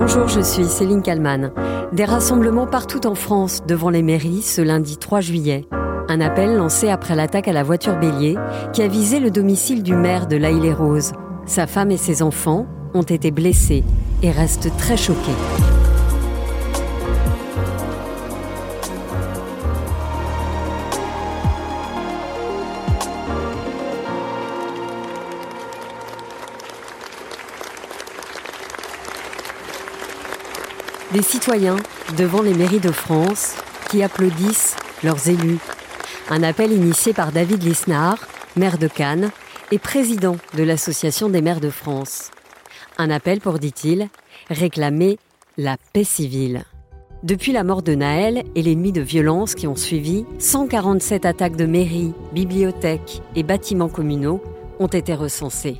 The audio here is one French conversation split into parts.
Bonjour, je suis Céline Kalman. Des rassemblements partout en France devant les mairies ce lundi 3 juillet. Un appel lancé après l'attaque à la voiture bélier qui a visé le domicile du maire de La les roses Sa femme et ses enfants ont été blessés et restent très choqués. Des citoyens devant les mairies de France qui applaudissent leurs élus. Un appel initié par David Lisnard, maire de Cannes et président de l'Association des maires de France. Un appel pour, dit-il, réclamer la paix civile. Depuis la mort de Naël et les nuits de violence qui ont suivi, 147 attaques de mairies, bibliothèques et bâtiments communaux ont été recensées.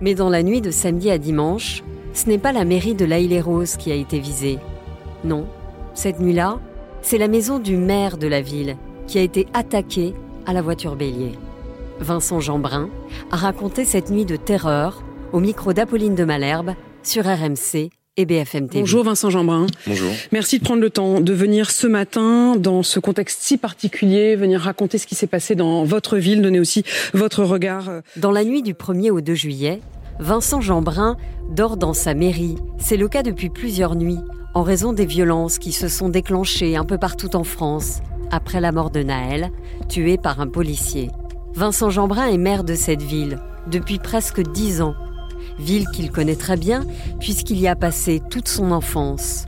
Mais dans la nuit de samedi à dimanche, ce n'est pas la mairie de laïle rose qui a été visée. Non, cette nuit-là, c'est la maison du maire de la ville qui a été attaquée à la voiture bélier. Vincent Jeanbrun a raconté cette nuit de terreur au micro d'Apolline de Malherbe sur RMC et BFM TV. Bonjour Vincent Jeanbrun. Bonjour. Merci de prendre le temps de venir ce matin dans ce contexte si particulier, venir raconter ce qui s'est passé dans votre ville, donner aussi votre regard. Dans la nuit du 1er au 2 juillet, Vincent Jeanbrun dort dans sa mairie. C'est le cas depuis plusieurs nuits, en raison des violences qui se sont déclenchées un peu partout en France après la mort de Naël, tué par un policier. Vincent Jeanbrun est maire de cette ville depuis presque dix ans. Ville qu'il connaît très bien puisqu'il y a passé toute son enfance.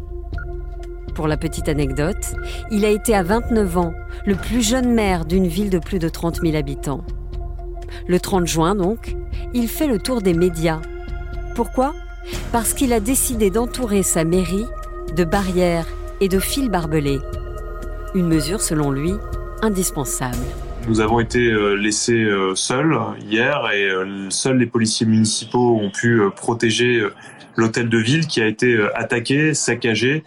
Pour la petite anecdote, il a été à 29 ans le plus jeune maire d'une ville de plus de 30 000 habitants. Le 30 juin, donc, il fait le tour des médias. Pourquoi? Parce qu'il a décidé d'entourer sa mairie de barrières et de fils barbelés. Une mesure, selon lui, indispensable. Nous avons été euh, laissés euh, seuls hier et euh, seuls les policiers municipaux ont pu protéger l'hôtel de ville qui a été attaqué, saccagé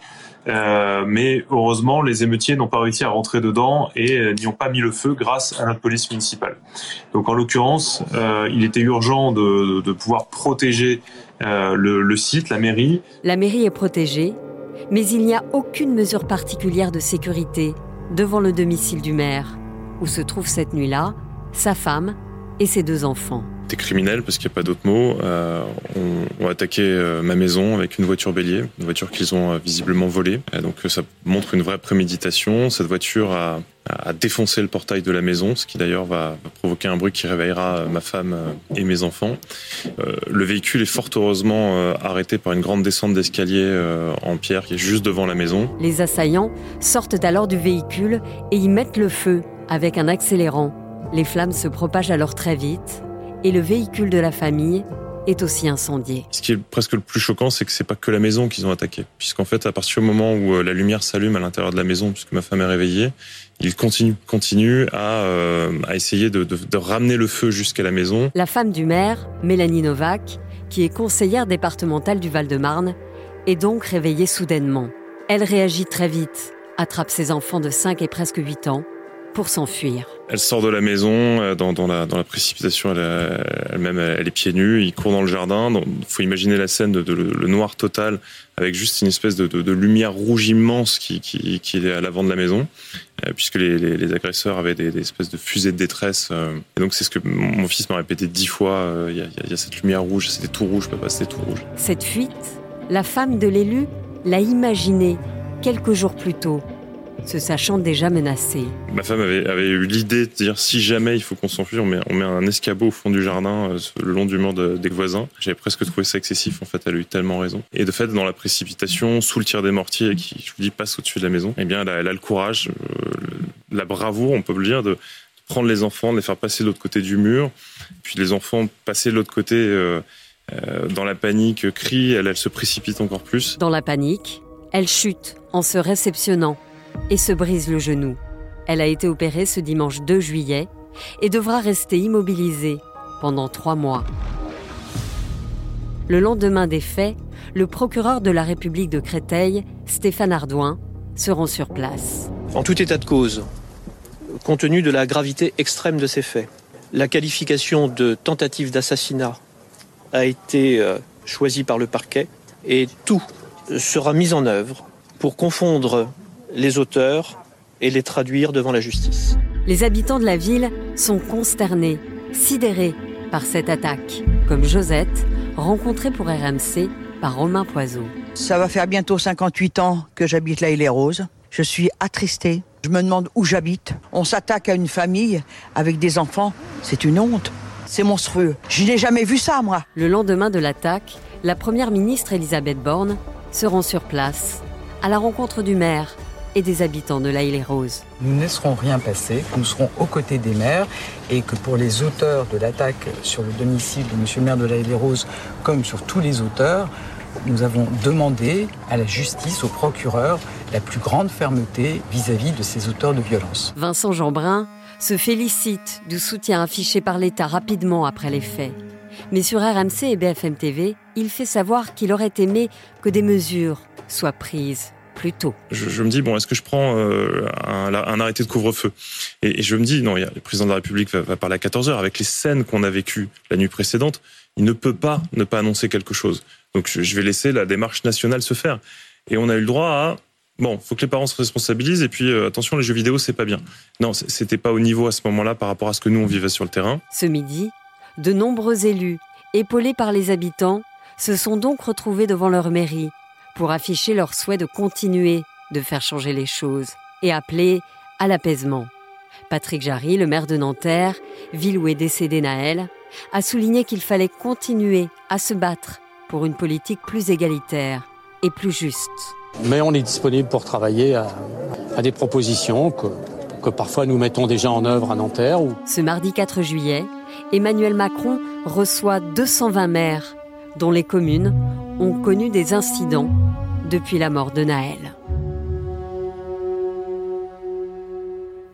euh, mais heureusement, les émeutiers n'ont pas réussi à rentrer dedans et euh, n'y ont pas mis le feu grâce à la police municipale. Donc en l'occurrence, euh, il était urgent de, pouvoir protéger le, le site, la mairie. La mairie est protégée, mais il n'y a aucune mesure particulière de sécurité devant le domicile du maire, où se trouve cette nuit-là sa femme et ses deux enfants des criminels, parce qu'il n'y a pas d'autre mot, euh, ont, attaqué euh, ma maison avec une voiture bélier, une voiture qu'ils ont euh, visiblement volée. donc ça montre une vraie préméditation. Cette voiture a, a défoncé le portail de la maison, ce qui d'ailleurs va, provoquer un bruit qui réveillera ma femme et mes enfants. le véhicule est fort heureusement arrêté par une grande descente d'escalier en pierre qui est juste devant la maison. Les assaillants sortent alors du véhicule et y mettent le feu avec un accélérant. Les flammes se propagent alors très vite et le véhicule de la famille est aussi incendié. Ce qui est presque le plus choquant, c'est que c'est pas que la maison qu'ils ont attaqué, puisqu'en fait, à partir du moment où euh, la lumière s'allume à l'intérieur de la maison, puisque ma femme est réveillée, ils continuent, continuent à, euh, à essayer de, de, de ramener le feu jusqu'à la maison. La femme du maire, Mélanie Novak, qui est conseillère départementale du Val-de-Marne, est donc réveillée soudainement. Elle réagit très vite, attrape ses enfants de 5 et presque 8 ans pour s'enfuir. Elle sort de la maison euh, dans, dans, la, dans la, précipitation. Elle-même, elle, est pieds nus. Il court dans le jardin. Il faut imaginer la scène de, le, noir total avec juste une espèce de, de, lumière rouge immense qui, qui, qui, est à l'avant de la maison, euh, puisque les, les, les agresseurs avaient des, des, espèces de fusées de détresse. Euh. Et donc c'est ce que mon fils m'a répété dix fois. Il y, a, il y a cette lumière rouge. C'était tout rouge, papa. C'était tout rouge. Cette fuite, la femme de l'élu l'a imaginée quelques jours plus tôt se sachant déjà menacée. Ma femme avait, avait eu l'idée de dire si jamais il faut qu'on s'enfuit, on met, on met un escabeau au fond du jardin, euh, le long du mur des voisins. J'avais presque trouvé ça excessif, en fait, elle a eu tellement raison. Et de fait, dans la précipitation, sous le tir des mortiers qui, je vous dis, passe au-dessus de la maison, eh bien, elle a, elle a le courage, euh, la bravoure, on peut le dire, de prendre les enfants, de les faire passer de l'autre côté du mur, puis les enfants passer de l'autre côté euh, dans la panique, crient, elle, elle se précipite encore plus. Dans la panique, elle chute en se réceptionnant et se brise le genou. Elle a été opérée ce dimanche 2 juillet et devra rester immobilisée pendant trois mois. Le lendemain des faits, le procureur de la République de Créteil, Stéphane Ardouin, se rend sur place. En tout état de cause, compte tenu de la gravité extrême de ces faits, la qualification de tentative d'assassinat a été euh, choisie par le parquet et tout sera mise en œuvre pour confondre les auteurs et les traduire devant la justice. Les habitants de la ville sont consternés, sidérés par cette attaque, comme Josette, rencontrée pour RMC par Romain Poiseau. Ça va faire bientôt 58 ans que j'habite là et les Roses. Je suis attristée. Je me demande où j'habite. On s'attaque à une famille avec des enfants. C'est une honte. C'est monstrueux. Je n'ai jamais vu ça, moi. Le lendemain de l'attaque, la première ministre Elisabeth Borne se rend sur place, à la rencontre du maire et des habitants de roses Nous ne laisserons rien passer, nous serons aux côtés des maires et que pour les auteurs de l'attaque sur le domicile de M. le maire de roses comme sur tous les auteurs, nous avons demandé à la justice, au procureur, la plus grande fermeté vis-à-vis de ces auteurs de violence. Vincent Jeanbrun se félicite du soutien affiché par l'État rapidement après les faits. Mais sur RMC et BFM TV, il fait savoir qu'il aurait aimé que des mesures soient prises plus tôt. Je, me dis, bon, est-ce que je prends euh, un, arrêté de couvre-feu? Et, je me dis, non, le président de la République va, parler à 14 heures. Avec les scènes qu'on a vécues la nuit précédente, il ne peut pas ne pas annoncer quelque chose. Donc je, vais laisser la démarche nationale se faire. Et on a eu le droit à bon, faut que les parents se responsabilisent et puis euh, attention, les jeux vidéo c'est pas bien. Non, c'était pas au niveau à ce moment-là par rapport à ce que nous on vivait sur le terrain. Ce midi, de nombreux élus, épaulés par les habitants, se sont donc retrouvés devant leur mairie pour afficher leur souhait de continuer de faire changer les choses et appeler à l'apaisement. Patrick Jarry, le maire de Nanterre, ville où est décédé Naël, a souligné qu'il fallait continuer à se battre pour une politique plus égalitaire et plus juste. Mais on est disponible pour travailler à, des propositions que, que parfois nous mettons déjà en œuvre à Nanterre. Ce mardi 4 juillet, Emmanuel Macron reçoit 220 maires dont les communes ont connu des incidents depuis la mort de Naël.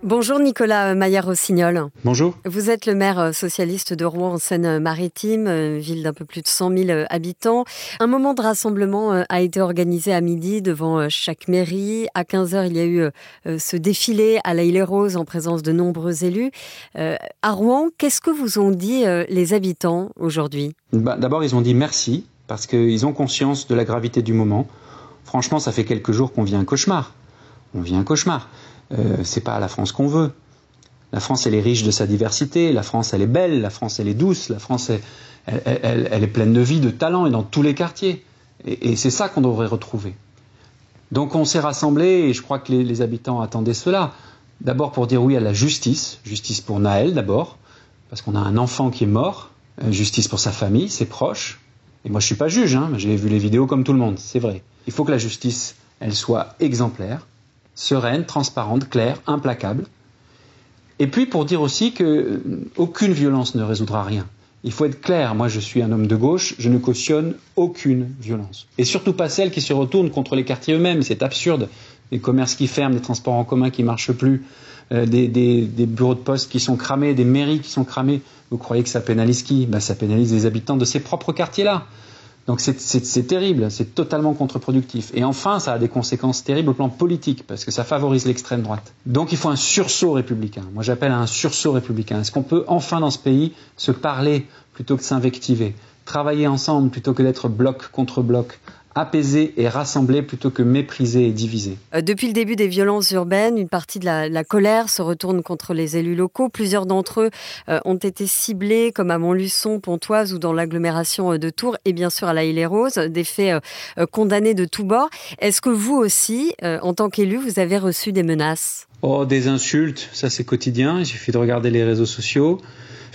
Bonjour Nicolas Maillard-Rossignol. Bonjour. Vous êtes le maire socialiste de Rouen en Seine-Maritime, ville d'un peu plus de 100 000 habitants. Un moment de rassemblement euh, a été organisé à midi devant euh, chaque mairie. À 15h, il y a eu euh, ce défilé à la île Rose en présence de nombreux élus. À Rouen, qu'est-ce que vous ont dit les habitants aujourd'hui? Bah, D'abord, ils ont dit merci parce qu'ils ont conscience de la gravité du moment. Franchement, ça fait quelques jours qu'on vit un cauchemar. On vit un cauchemar. Euh, c'est pas la France qu'on veut. La France, elle est riche de sa diversité. La France, elle est belle. La France, elle est douce. La France, elle, est pleine de vie, de talent et dans tous les quartiers. Et, c'est ça qu'on devrait retrouver. Donc on s'est rassemblés et je crois que les, habitants attendaient cela. D'abord pour dire oui à la justice, justice pour Naël d'abord, parce qu'on a un enfant qui est mort, euh, justice pour sa famille, ses proches. Et moi je suis pas juge, hein, j'ai vu les vidéos comme tout le monde, c'est vrai. Il faut que la justice, elle soit exemplaire, sereine, transparente, claire, implacable. Et puis pour dire aussi que euh, aucune violence ne résoudra rien. Il faut être clair, moi je suis un homme de gauche, je ne cautionne aucune violence. Et surtout pas celle qui se retourne contre les quartiers eux-mêmes, c'est absurde. Les commerces qui ferment, des transports en commun qui ne marchent plus, euh, des, bureaux de poste qui sont cramés, des mairies qui sont cramées. Vous croyez que ça pénalise qui? Ben, Ça pénalise les habitants de ces propres quartiers-là. Donc c'est terrible, c'est totalement contre-productif. Et enfin, ça a des conséquences terribles au plan politique, parce que ça favorise l'extrême droite. Donc il faut un sursaut républicain. Moi j'appelle à un sursaut républicain. Est-ce qu'on peut enfin dans ce pays se parler plutôt que de s'invectiver? Travailler ensemble plutôt que d'être bloc contre bloc apaiser et rassembler plutôt que mépriser et diviser. Euh, depuis le début des violences urbaines, une partie de la, colère se retourne contre les élus locaux. Plusieurs d'entre eux euh, ont été ciblés, comme à Montluçon, Pontoise ou dans l'agglomération euh, de Tours, et bien sûr à la Île-et-Rose, des faits condamnés de tous bords. Est-ce que vous aussi, en tant qu'élu, vous avez reçu des menaces? Oh, des insultes, ça c'est quotidien, il suffit de regarder les réseaux sociaux.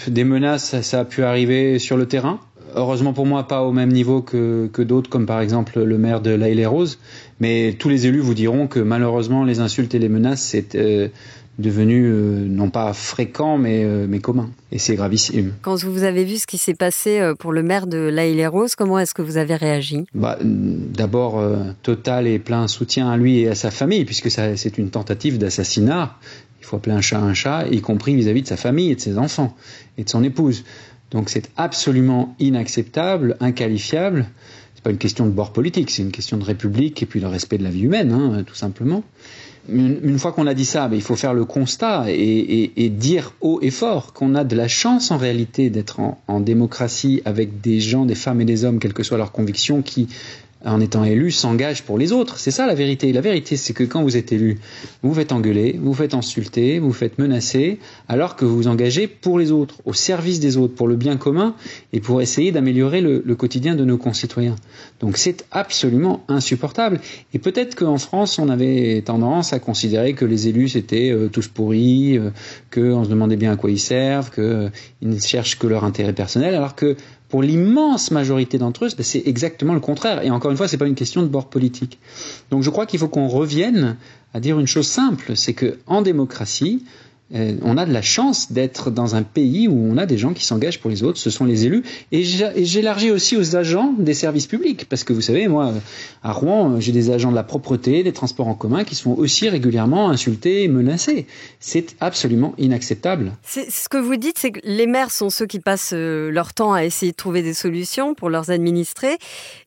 Des menaces, ça a pu arriver sur le terrain heureusement pour moi, pas au même niveau que, d'autres, comme par exemple le maire de La et rose Mais tous les élus vous diront que malheureusement, les insultes et les menaces, c'est euh, devenu euh, non pas fréquent, mais, euh, mais commun. Et c'est gravissime. Quand vous avez vu ce qui s'est passé pour le maire de La et rose comment est-ce que vous avez réagi? Bah, D'abord, total et plein soutien à lui et à sa famille, puisque c'est une tentative d'assassinat. Il faut appeler un chat un chat, y compris vis à -vis de sa famille et de ses enfants et de son épouse. Donc c'est absolument inacceptable, inqualifiable. C'est pas une question de bord politique, c'est une question de république et puis le respect de la vie humaine, hein, tout simplement. Une, fois qu'on a dit ça, ben, il faut faire le constat et, dire haut et fort qu'on a de la chance en réalité d'être en, démocratie avec des gens, des femmes et des hommes, quelles que soient leurs convictions, qui en étant élu, s'engage pour les autres. C'est ça la vérité. La vérité, c'est que quand vous êtes élu, vous faites engueuler, vous faites insulter, vous faites menacer, alors que vous vous engagez pour les autres, au service des autres, pour le bien commun et pour essayer d'améliorer le, quotidien de nos concitoyens. Donc c'est absolument insupportable. Et peut-être qu'en France, on avait tendance à considérer que les élus c'était euh, tous pourris, euh, qu'on se demandait bien à quoi ils servent, qu'ils euh, ne cherchent que leur intérêt personnel, alors que pour l'immense majorité d'entre eux, c'est exactement le contraire. Et encore une fois, ce n'est pas une question de bord politique. Donc je crois qu'il faut qu'on revienne à dire une chose simple, c'est qu'en démocratie, euh, on a de la chance d'être dans un pays où on a des gens qui s'engagent pour les autres, ce sont les élus. Et j'élargis aussi aux agents des services publics, parce que vous savez, moi, à Rouen, j'ai des agents de la propreté, des transports en commun qui sont aussi régulièrement insultés et menacés. C'est absolument inacceptable. Ce que vous dites, c'est que les maires sont ceux qui passent euh, leur temps à essayer de trouver des solutions pour leurs administrés,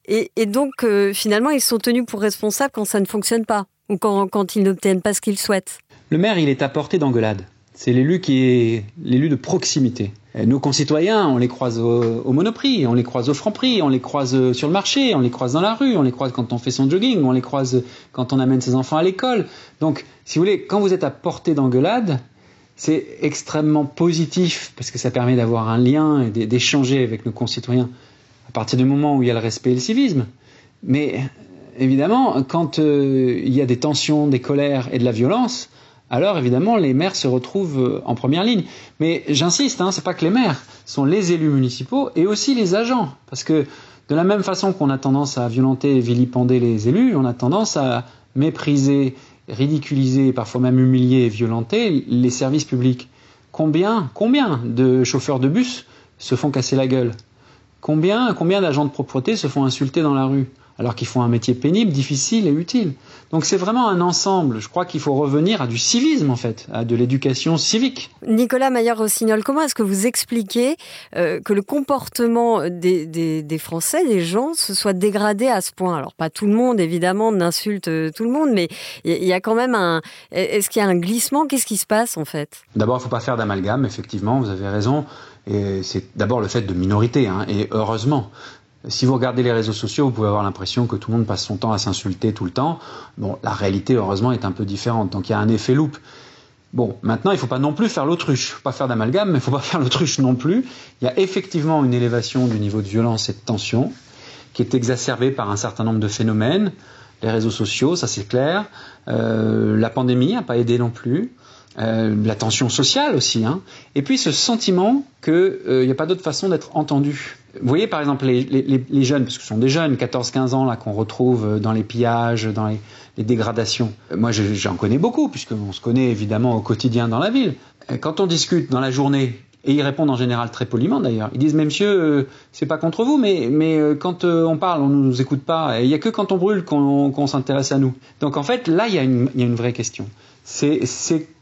et, donc euh, finalement, ils sont tenus pour responsables quand ça ne fonctionne pas, ou quand, quand ils n'obtiennent pas ce qu'ils souhaitent. Le maire, il est à portée d'engueulade. C'est l'élu qui est l'élu de proximité. nos concitoyens, on les croise au, monoprix, on les croise au franc-prix, on les croise sur le marché, on les croise dans la rue, on les croise quand on fait son jogging, on les croise quand on amène ses enfants à l'école. Donc, si vous voulez, quand vous êtes à portée d'engueulade, c'est extrêmement positif parce que ça permet d'avoir un lien et d'échanger avec nos concitoyens à partir du moment où il y a le respect et le civisme. Mais évidemment, quand euh, il y a des tensions, des colères et de la violence, alors évidemment les maires se retrouvent euh, en première ligne. Mais j'insiste, hein, c'est pas que les maires, sont les élus municipaux et aussi les agents, parce que de la même façon qu'on a tendance à violenter et vilipender les élus, on a tendance à mépriser, ridiculiser, parfois même humilier et violenter les services publics. Combien, combien de chauffeurs de bus se font casser la gueule? Combien, combien d'agents de propreté se font insulter dans la rue? Alors qu'ils font un métier pénible, difficile et utile. Donc c'est vraiment un ensemble. Je crois qu'il faut revenir à du civisme en fait, à de l'éducation civique. Nicolas Maillard-Rossignol, comment est-ce que vous expliquez euh, que le comportement des, des, Français, des gens, se soit dégradé à ce point? Alors pas tout le monde évidemment n'insulte euh, tout le monde, mais il y a quand même un. Est-ce qu'il y a un glissement? Qu'est-ce qui se passe en fait? D'abord, il ne faut pas faire d'amalgame. Effectivement, vous avez raison. Et c'est d'abord le fait de minorité, hein, et heureusement. Si vous regardez les réseaux sociaux, vous pouvez avoir l'impression que tout le monde passe son temps à s'insulter tout le temps. Bon, la réalité, heureusement, est un peu différente. Donc il y a un effet loupe. Bon, maintenant, il ne faut pas non plus faire l'autruche. Il ne faut pas faire d'amalgame, mais il ne faut pas faire l'autruche non plus. Il y a effectivement une élévation du niveau de violence et de tension qui est exacerbée par un certain nombre de phénomènes. Les réseaux sociaux, ça c'est clair. Euh, la pandémie n'a pas aidé non plus. Euh, la tension sociale aussi. Hein. Et puis ce sentiment qu'il n'y euh, a pas d'autre façon d'être entendu. Vous voyez par exemple les, jeunes, parce que ce sont des jeunes, 14-15 ans là qu'on retrouve euh, dans les pillages, dans les, dégradations. Moi j'en connais beaucoup, puisqu'on se connaît évidemment au quotidien dans la ville. Quand on discute dans la journée, et ils répondent en général très poliment d'ailleurs. Ils disent, mais monsieur, euh, c'est pas contre vous, mais, euh, quand on parle, on ne nous écoute pas. Il n'y a que quand on brûle qu'on s'intéresse à nous. Donc en fait, là, il y, a une, vraie question. C'est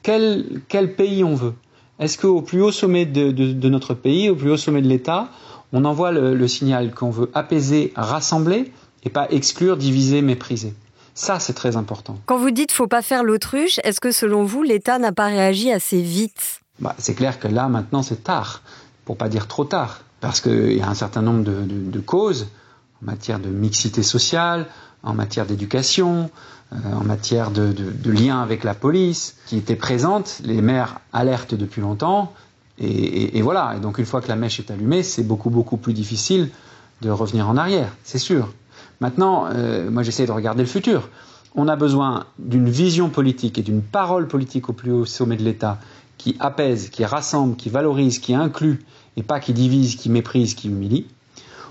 quel pays on veut? Est-ce qu'au plus haut sommet de, de, notre pays, au plus haut sommet de l'État, on envoie le, signal qu'on veut apaiser, rassembler et pas exclure, diviser, mépriser? Ça, c'est très important. Quand vous dites faut pas faire l'autruche, est-ce que selon vous, l'État n'a pas réagi assez vite? Bah, C'est clair que là, maintenant, c'est tard, pour pas dire trop tard, parce qu'il y a un certain nombre de, de, causes en matière de mixité sociale, en matière d'éducation, en matière de, de, lien avec la police, qui étaient présentes. Les maires alertent depuis longtemps, et, voilà. Et donc une fois que la mèche est allumée, c'est beaucoup beaucoup plus difficile de revenir en arrière, c'est sûr. Maintenant, euh, moi j'essaie de regarder le futur. On a besoin d'une vision politique et d'une parole politique au plus haut sommet de l'État qui apaise, qui rassemble, qui valorise, qui inclut, et pas qui divise, qui méprise, qui humilie.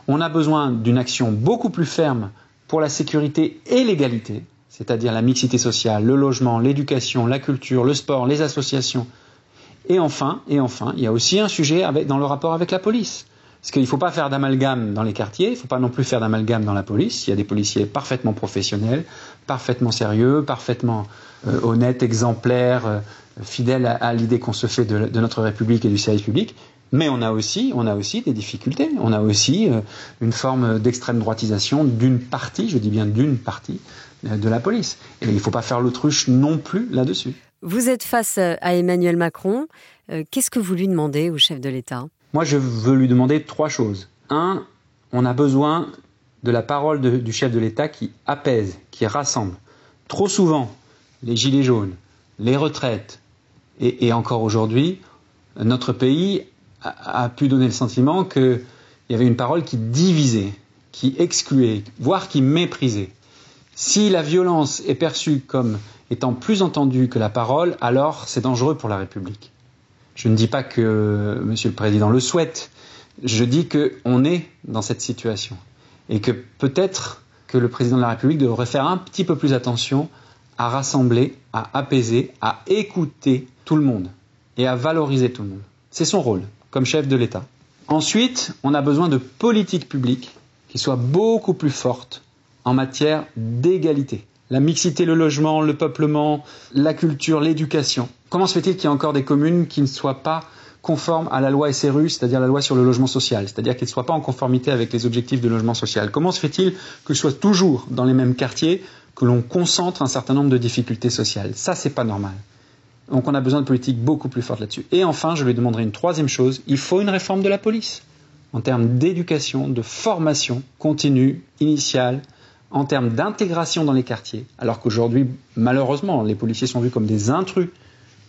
On a besoin d'une action beaucoup plus ferme pour la sécurité et l'égalité, c'est-à-dire la mixité sociale, le logement, l'éducation, la culture, le sport, les associations, et enfin, il y a aussi un sujet dans le rapport avec la police. Parce qu'il ne faut pas faire d'amalgame dans les quartiers, il ne faut pas non plus faire d'amalgame dans la police. Il y a des policiers parfaitement professionnels, parfaitement sérieux, parfaitement euh, honnêtes, exemplaires, euh, fidèles à, l'idée qu'on se fait de, notre République et du service public. Mais on a aussi, on a aussi des difficultés. On a aussi euh, une forme d'extrême droitisation d'une partie, je dis bien d'une partie, de la police. Et il ne faut pas faire l'autruche non plus là-dessus. Vous êtes face à Emmanuel Macron. Euh, qu'est-ce que vous lui demandez au chef de l'État? Moi, je veux lui demander trois choses. Un, on a besoin de la parole du chef de l'État qui apaise, qui rassemble. Trop souvent, les gilets jaunes, les retraites, et, encore aujourd'hui, notre pays a, pu donner le sentiment qu'il y avait une parole qui divisait, qui excluait, voire qui méprisait. Si la violence est perçue comme étant plus entendue que la parole, alors c'est dangereux pour la République. Je ne dis pas que Monsieur le Président le souhaite, je dis qu'on est dans cette situation et que peut-être que le Président de la République devrait faire un petit peu plus attention à rassembler, à apaiser, à écouter tout le monde et à valoriser tout le monde. C'est son rôle comme chef de l'État. Ensuite, on a besoin de politiques publiques qui soient beaucoup plus fortes en matière d'égalité. La mixité, le logement, le peuplement, la culture, l'éducation. Comment se fait-il qu'il y ait encore des communes qui ne soient pas conformes à la loi SRU, c'est-à-dire la loi sur le logement social, c'est-à-dire qu'elles ne soient pas en conformité avec les objectifs de logement social? Comment se fait-il que ce soit toujours dans les mêmes quartiers que l'on concentre un certain nombre de difficultés sociales? Ça, c'est pas normal. Donc on a besoin de politiques beaucoup plus fortes là-dessus. Et enfin, je lui demanderai une troisième chose, il faut une réforme de la police en termes d'éducation, de formation continue, initiale, en termes d'intégration dans les quartiers, alors qu'aujourd'hui, malheureusement, les policiers sont vus comme des intrus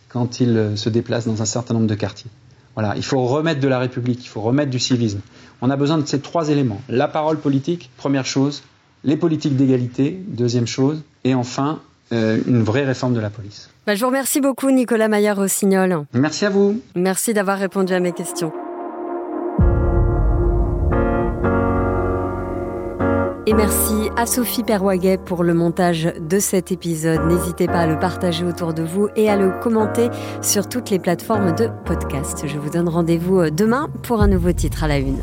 quand ils euh, se déplacent dans un certain nombre de quartiers. Voilà, il faut remettre de la République, il faut remettre du civisme. On a besoin de ces trois éléments. La parole politique, première chose, les politiques d'égalité, deuxième chose, et enfin, une vraie réforme de la police. Bah, je vous remercie beaucoup, Nicolas Maillard-Rossignol. Merci à vous. Merci d'avoir répondu à mes questions. Et merci à Sophie Perwaguet pour le montage de cet épisode. N'hésitez pas à le partager autour de vous et à le commenter sur toutes les plateformes de podcast. Je vous donne rendez-vous demain pour un nouveau titre à la une.